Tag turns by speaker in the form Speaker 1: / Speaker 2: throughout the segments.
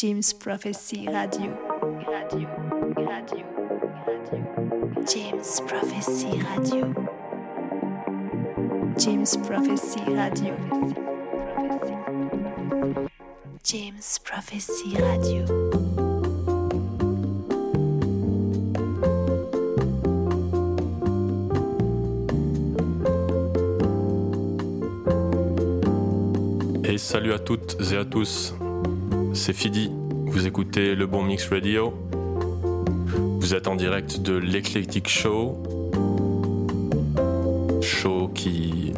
Speaker 1: James Prophecy Radio. Radio, radio, radio. James Prophecy Radio. James Prophecy Radio. James Prophecy Radio.
Speaker 2: Et salut à toutes et à tous, c'est Fidi, vous écoutez le Bon Mix Radio. Vous êtes en direct de l'Eclectic Show, show qui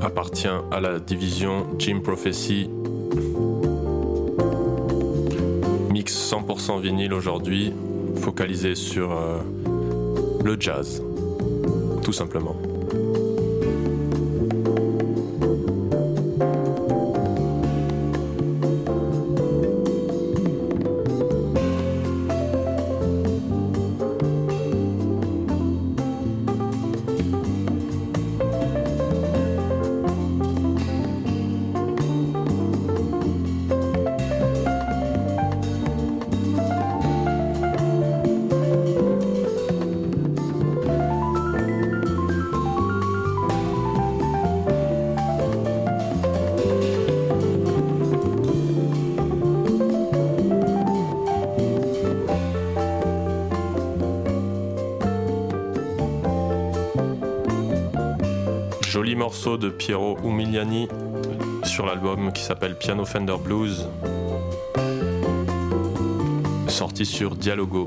Speaker 2: appartient à la division Jim Prophecy. Mix 100% vinyle aujourd'hui, focalisé sur euh, le jazz, tout simplement. De Piero Umiliani sur l'album qui s'appelle Piano Fender Blues, sorti sur Dialogo.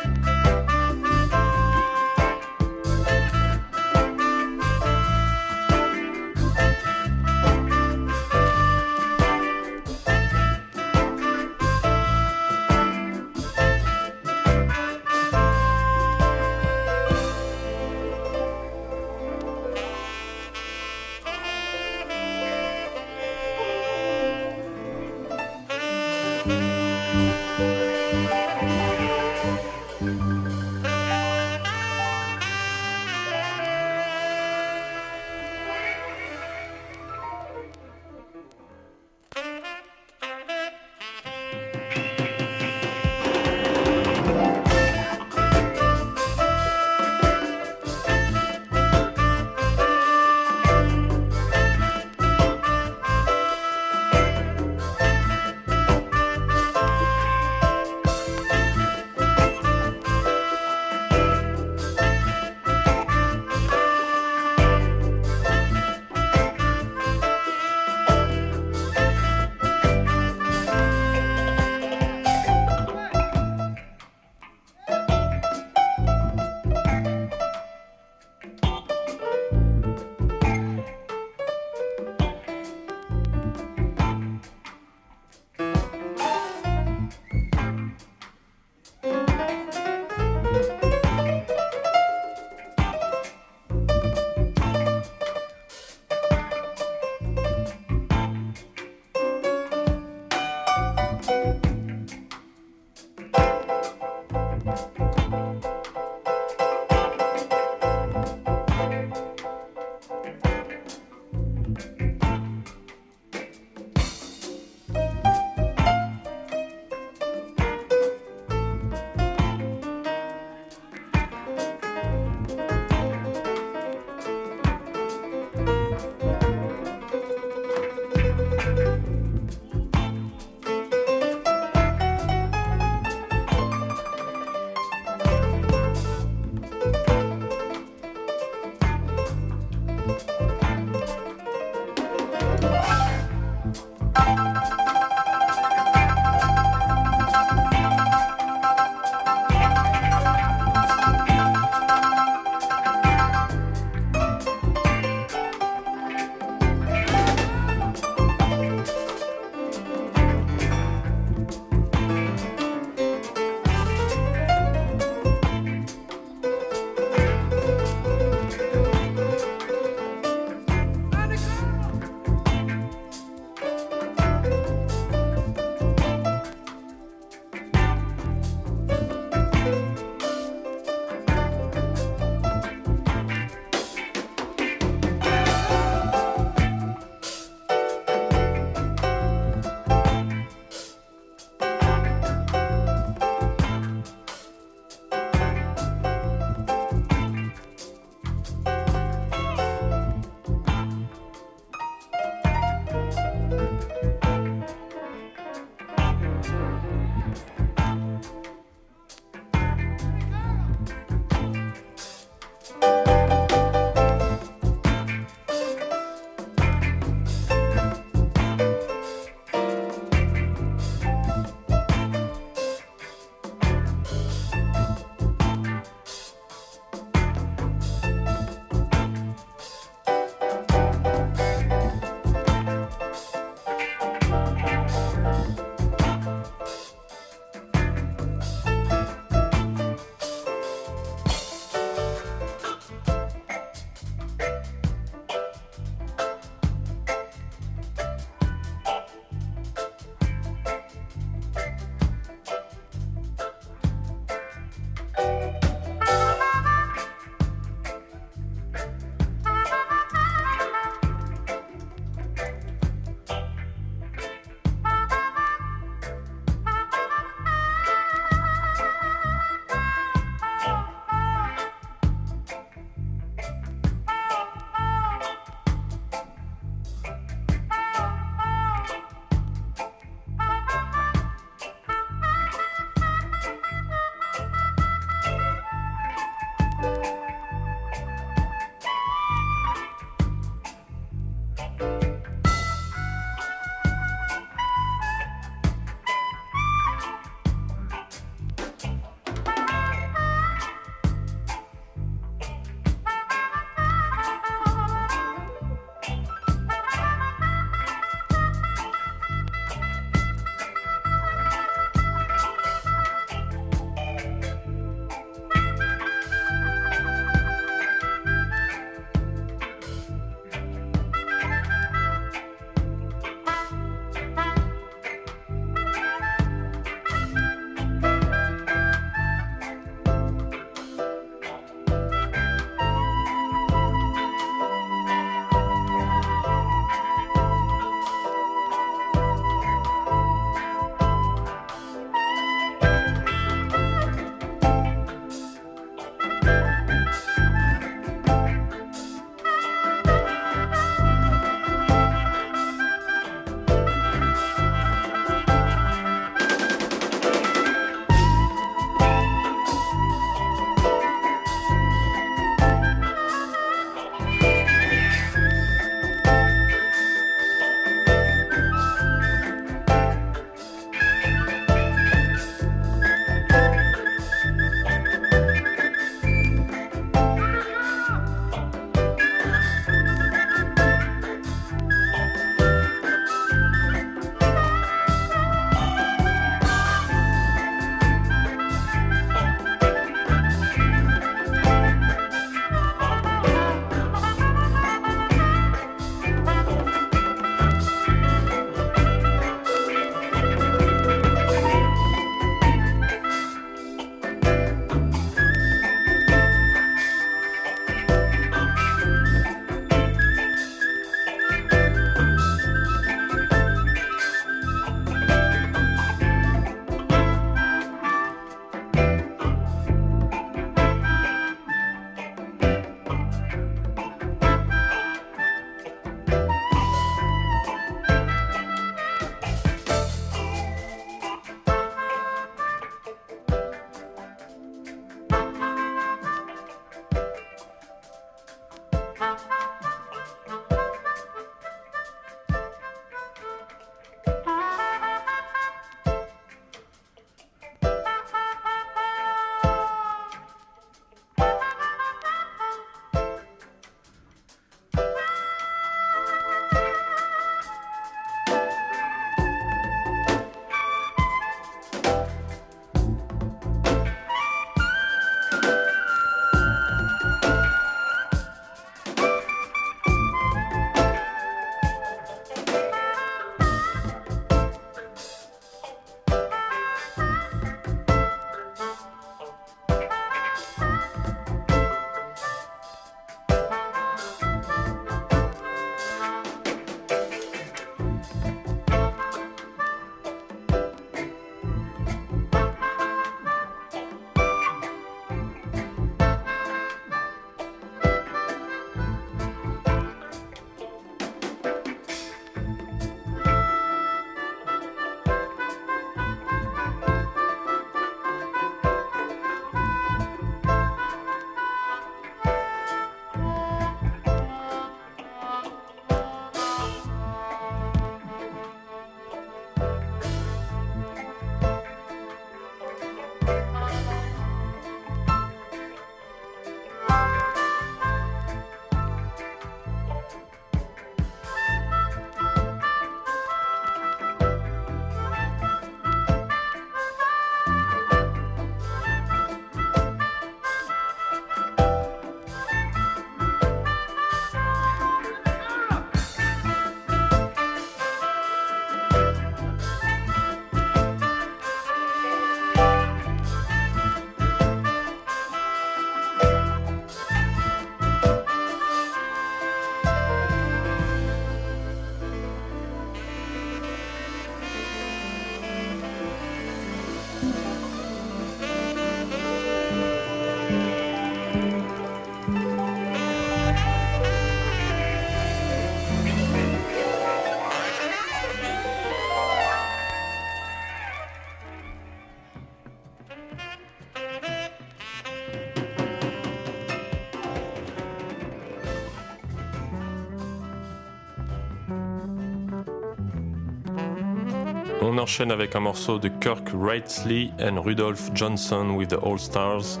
Speaker 2: Enchaîne avec un morceau de Kirk Wrightley et Rudolph Johnson with the All Stars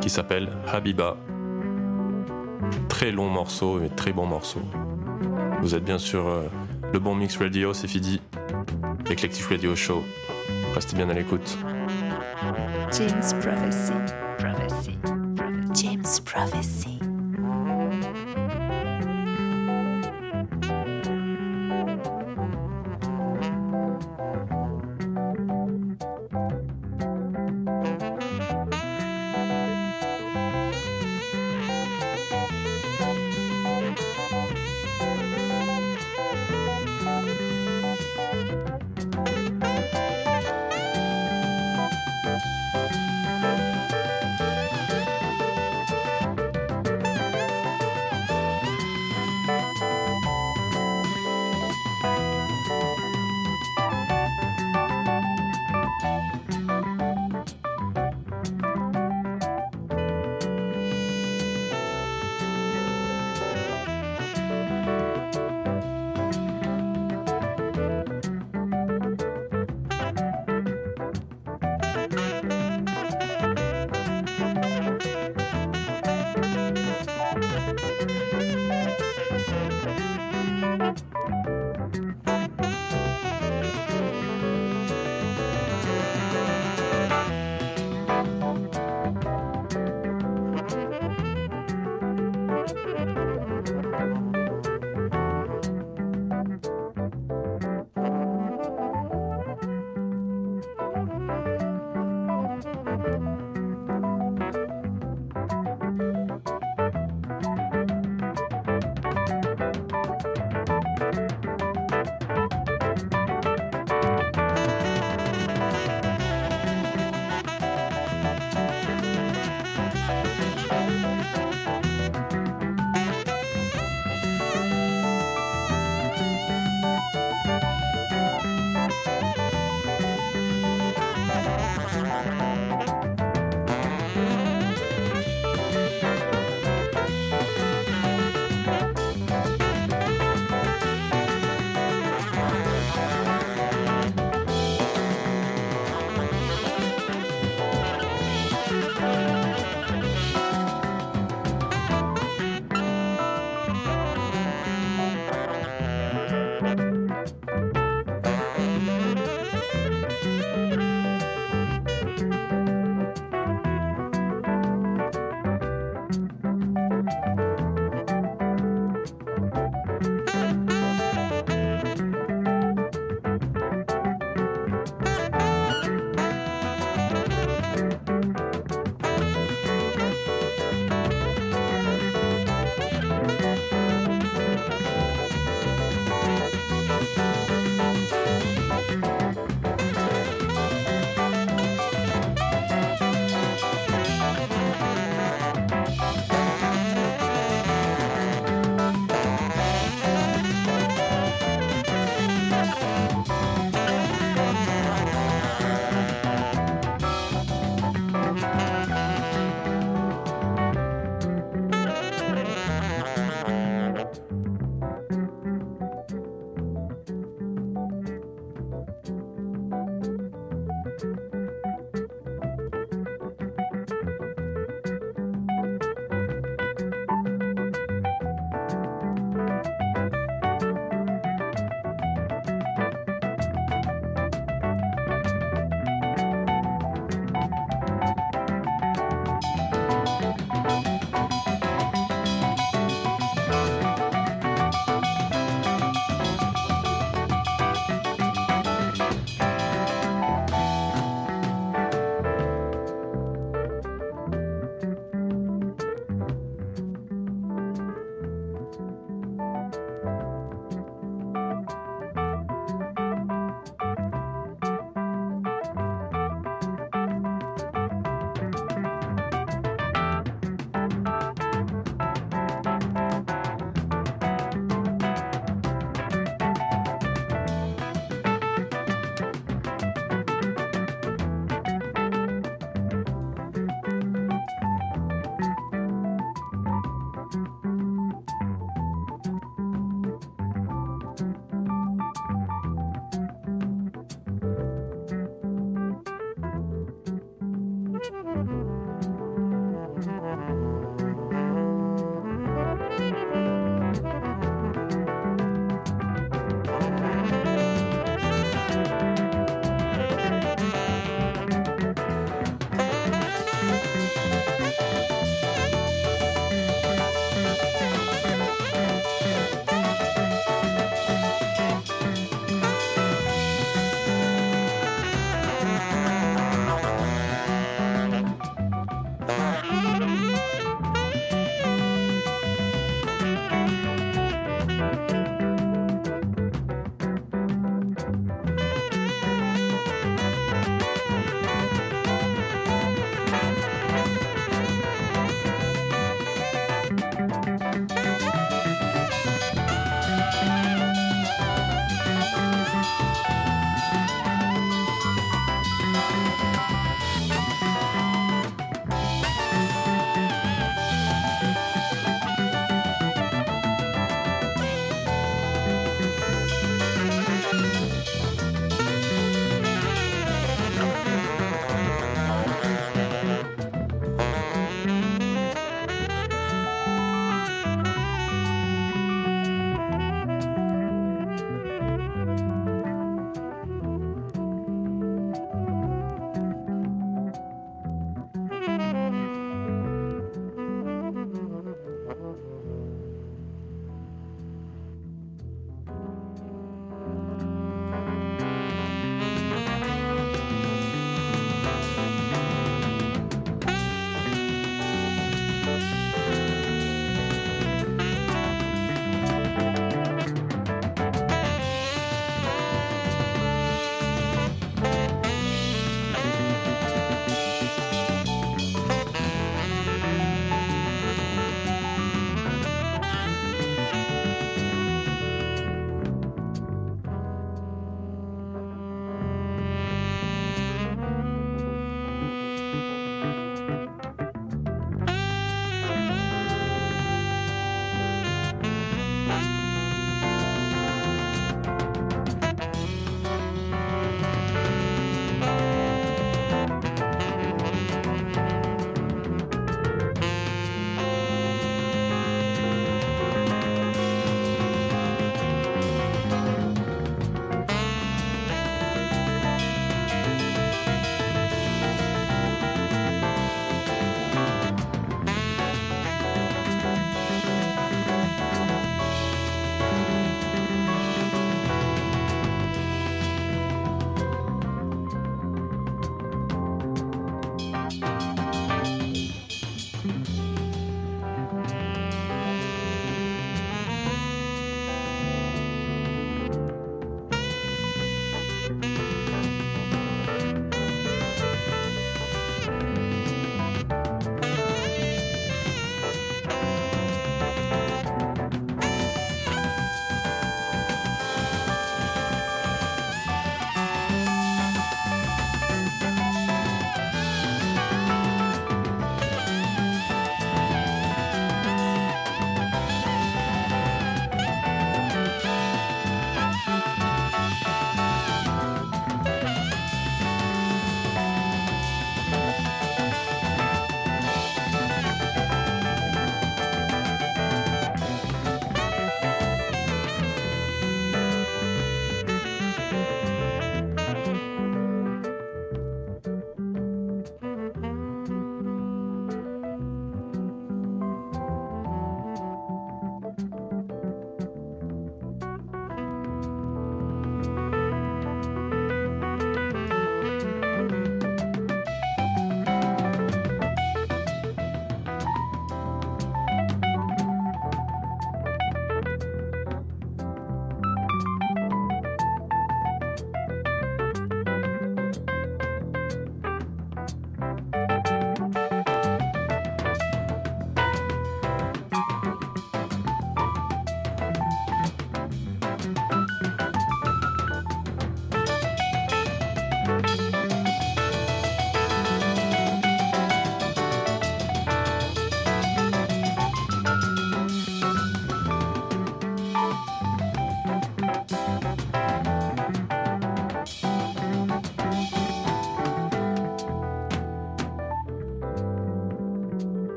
Speaker 2: qui s'appelle Habiba. Très long morceau et très bon morceau. Vous êtes bien sûr euh, le bon mix radio, c'est Fidi, l'Eclectic Radio Show. Restez bien à l'écoute.
Speaker 1: James. Prophecy. James Prophecy.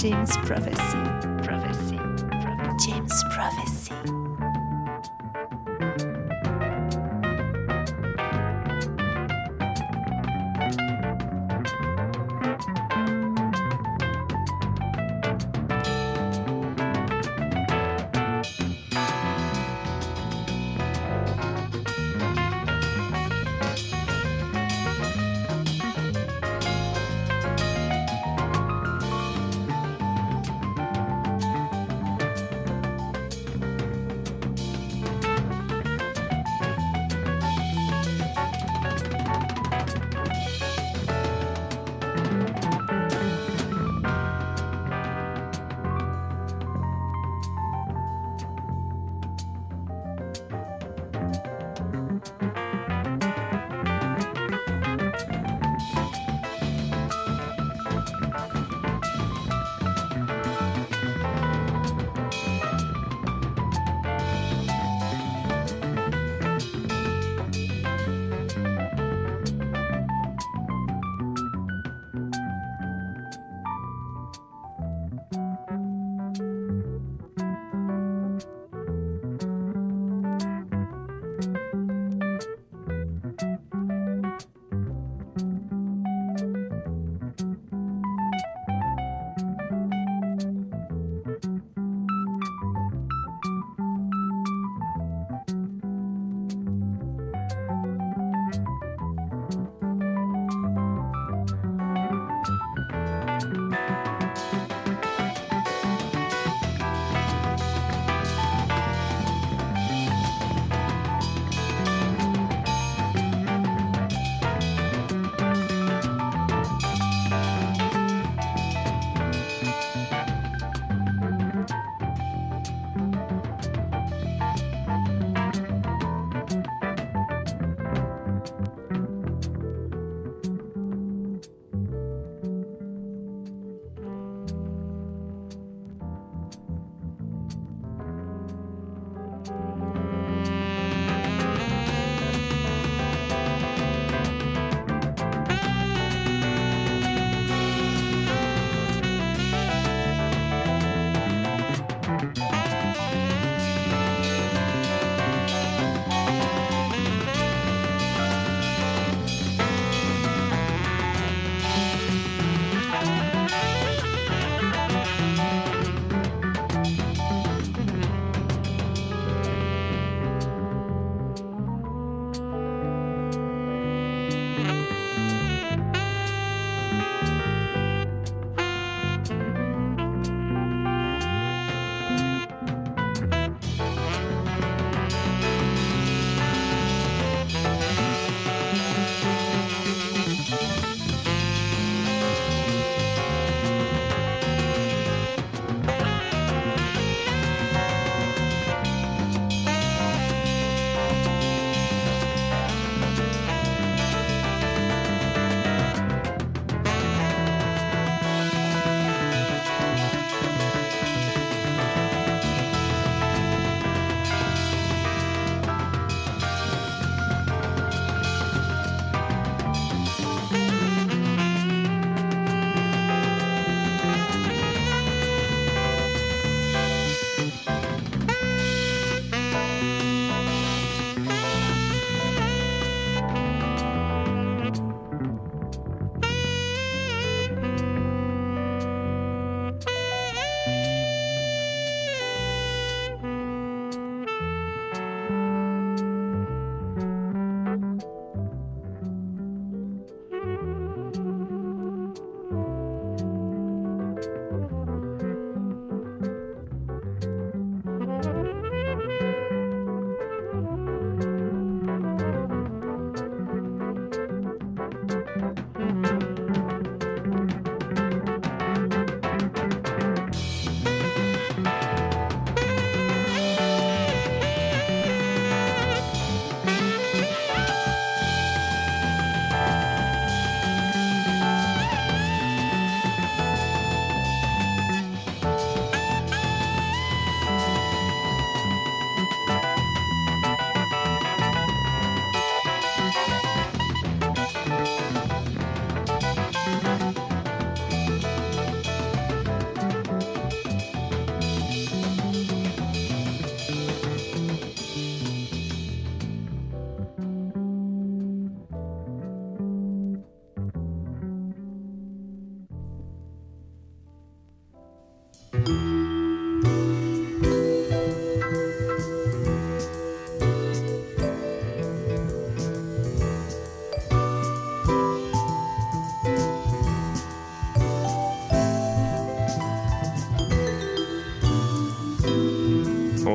Speaker 1: James Prophecy. Prophecy. James Prophecy.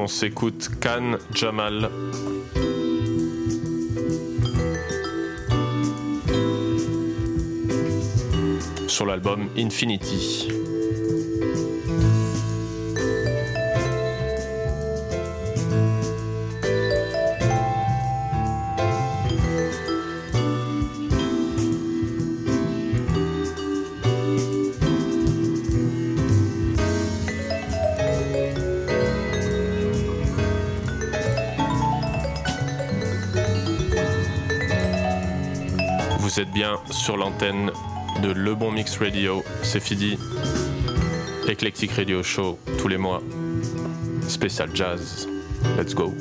Speaker 2: On s'écoute Khan Jamal. Sur l'album Infinity. Sur l'antenne de Le Bon Mix Radio. C'est Fidi. Eclectic Radio Show tous les mois. Spécial jazz. Let's go.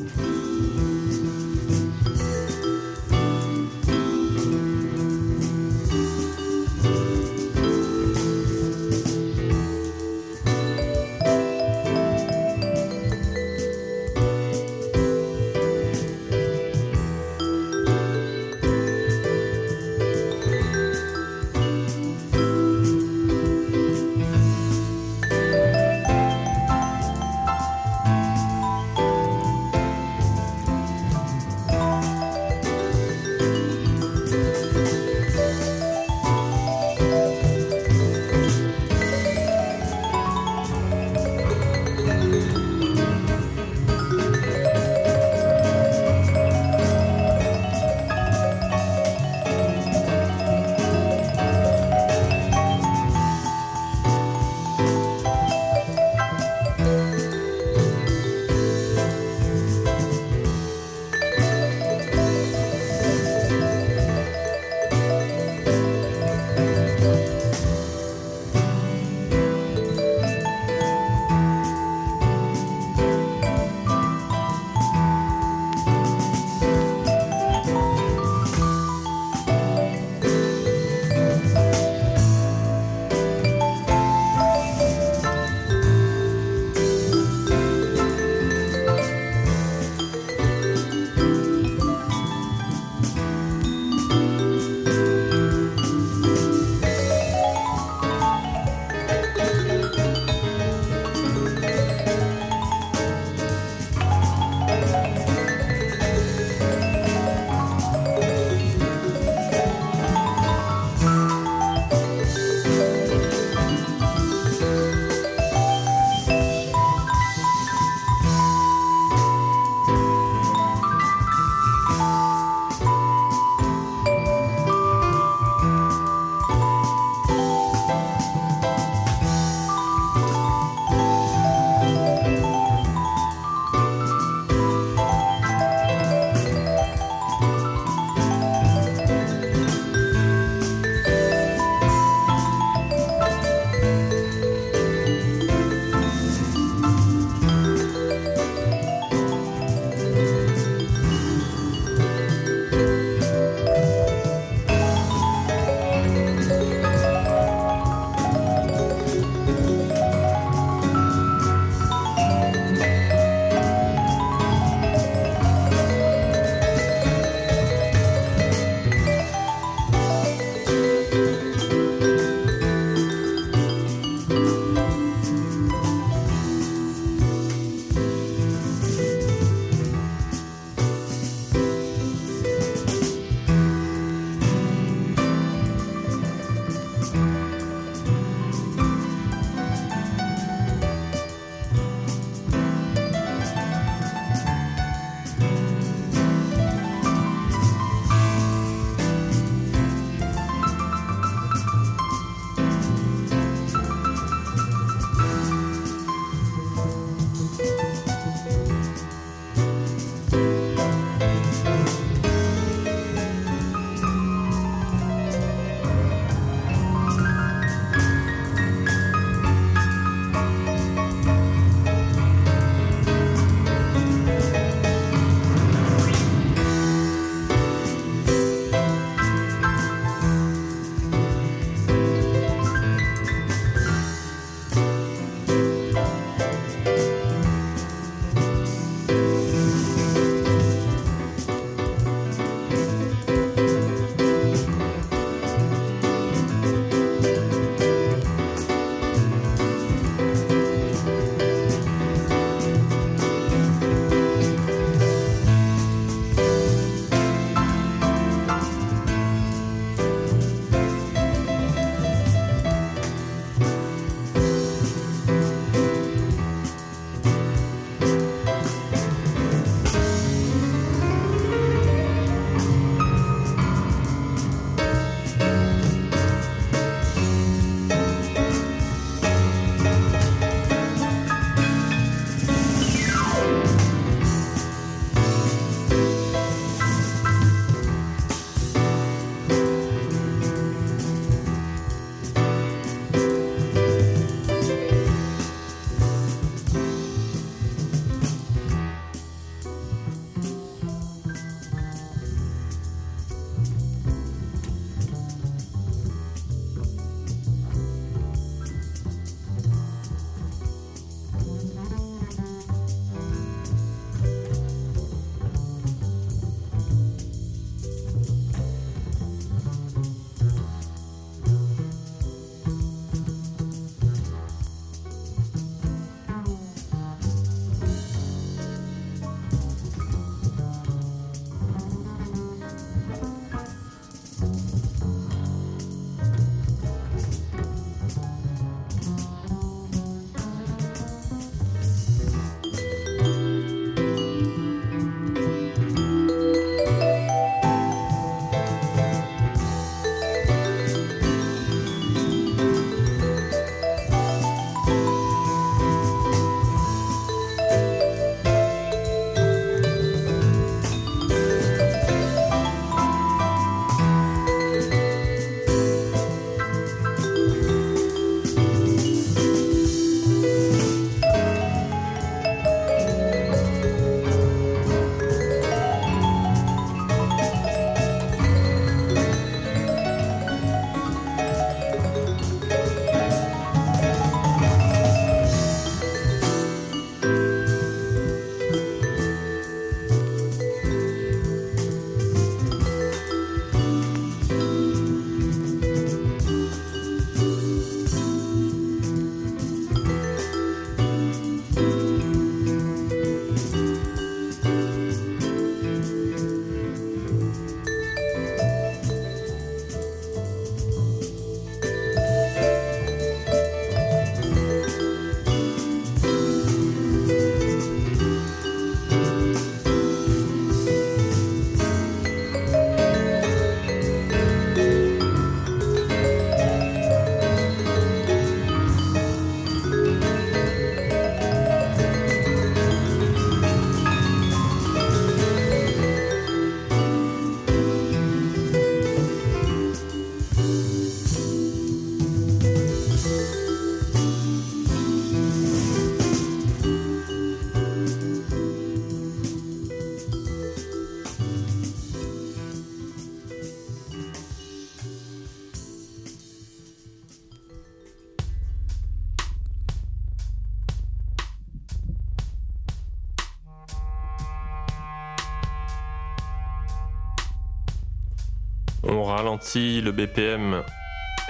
Speaker 2: Ralentit le BPM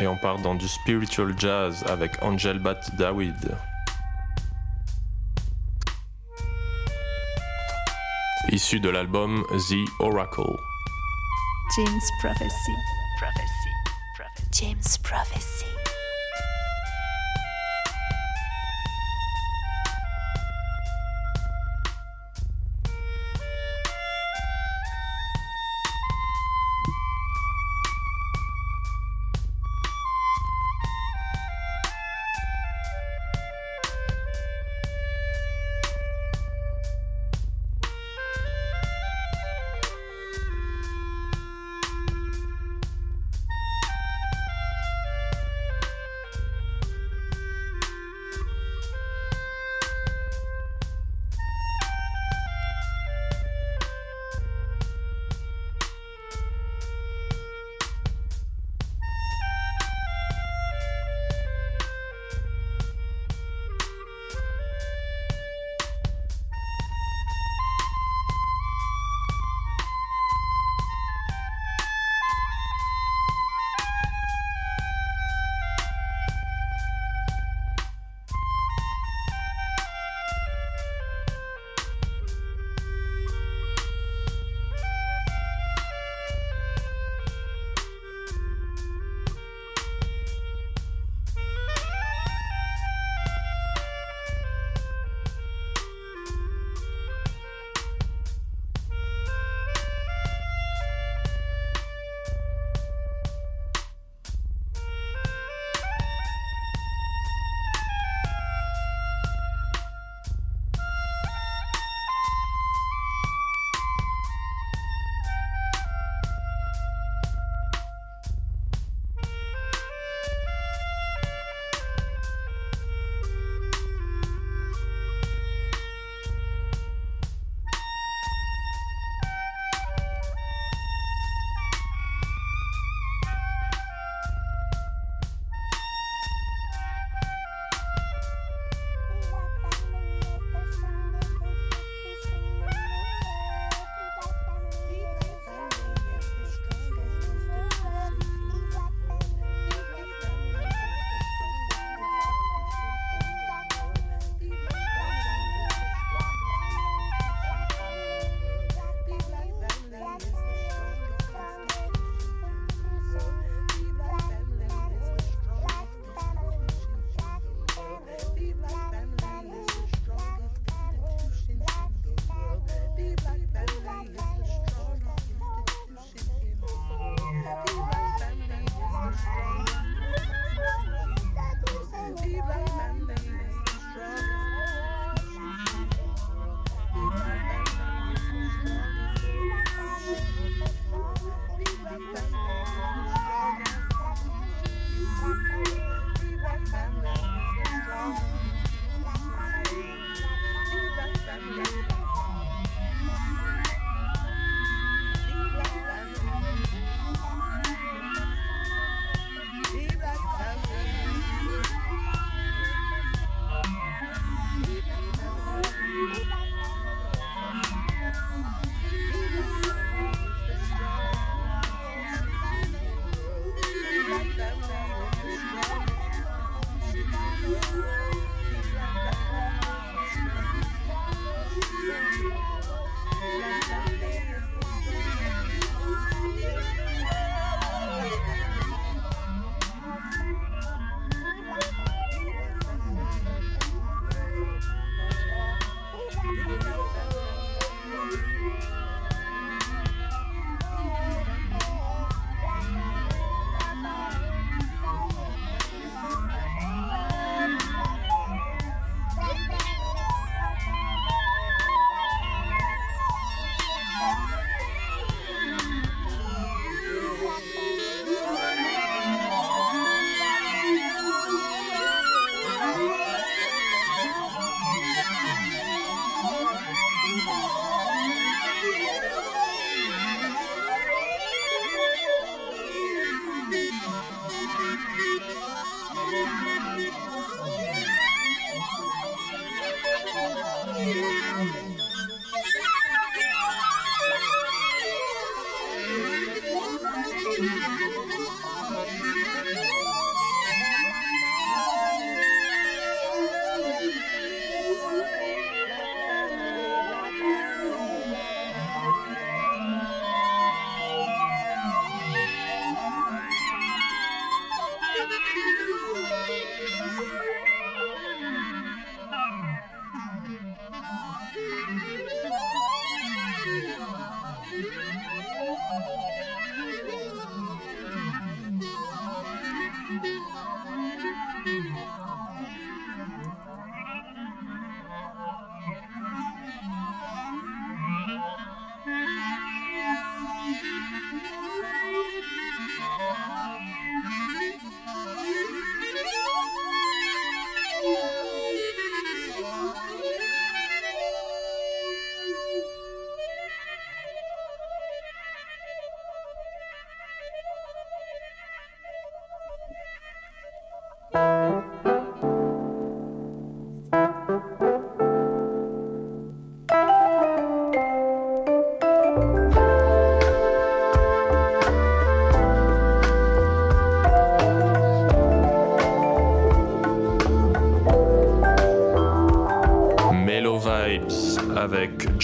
Speaker 2: et on part dans du spiritual jazz avec Angel Bat Dawid. Issu de l'album The Oracle.
Speaker 1: James Prophecy. James Prophecy.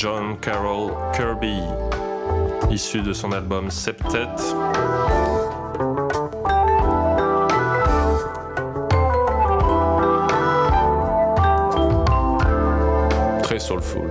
Speaker 2: John Carroll Kirby, issu de son album Septet. Très soulful.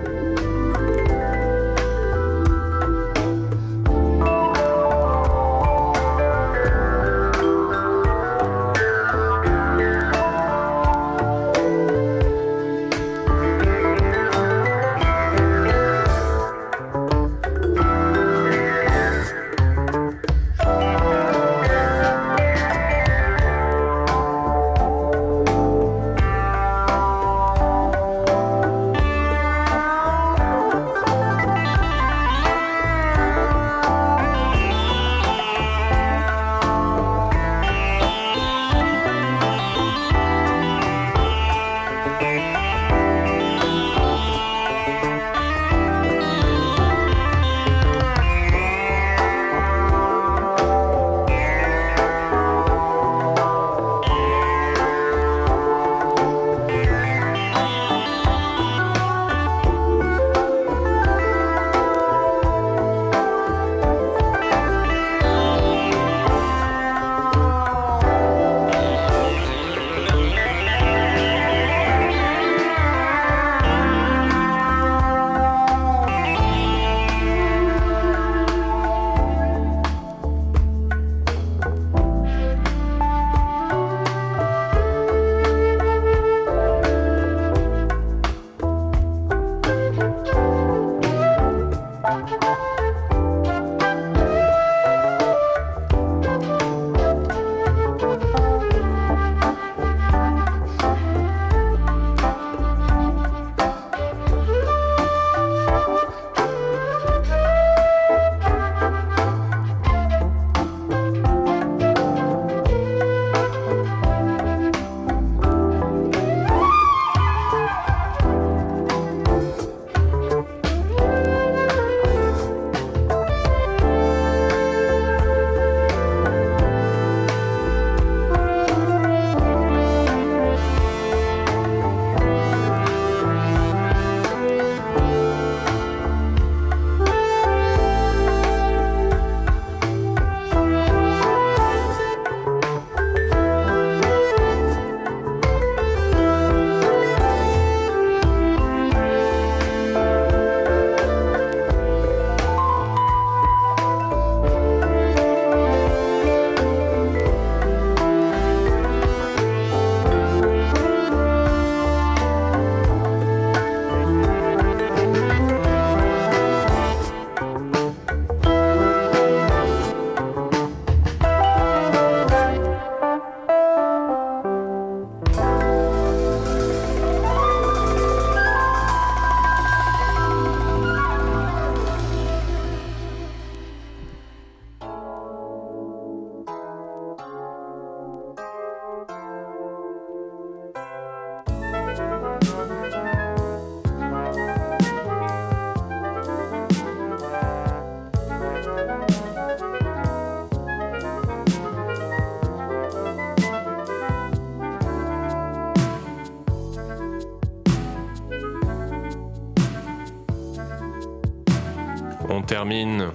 Speaker 2: Termine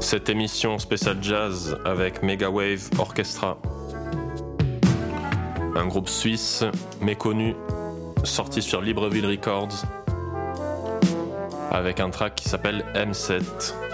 Speaker 2: cette émission spéciale jazz avec Megawave Orchestra, un groupe suisse méconnu sorti sur Libreville Records avec un track qui s'appelle M7.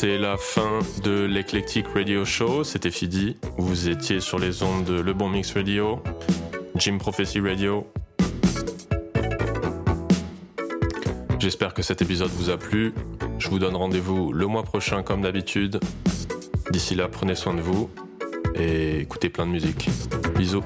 Speaker 2: C'est la fin de l'Eclectic Radio Show. C'était Fidi. Vous étiez sur les ondes de Le Bon Mix Radio, Jim Prophecy Radio. J'espère que cet épisode vous a plu. Je vous donne rendez-vous le mois prochain comme d'habitude. D'ici là, prenez soin de vous et écoutez plein de musique. Bisous.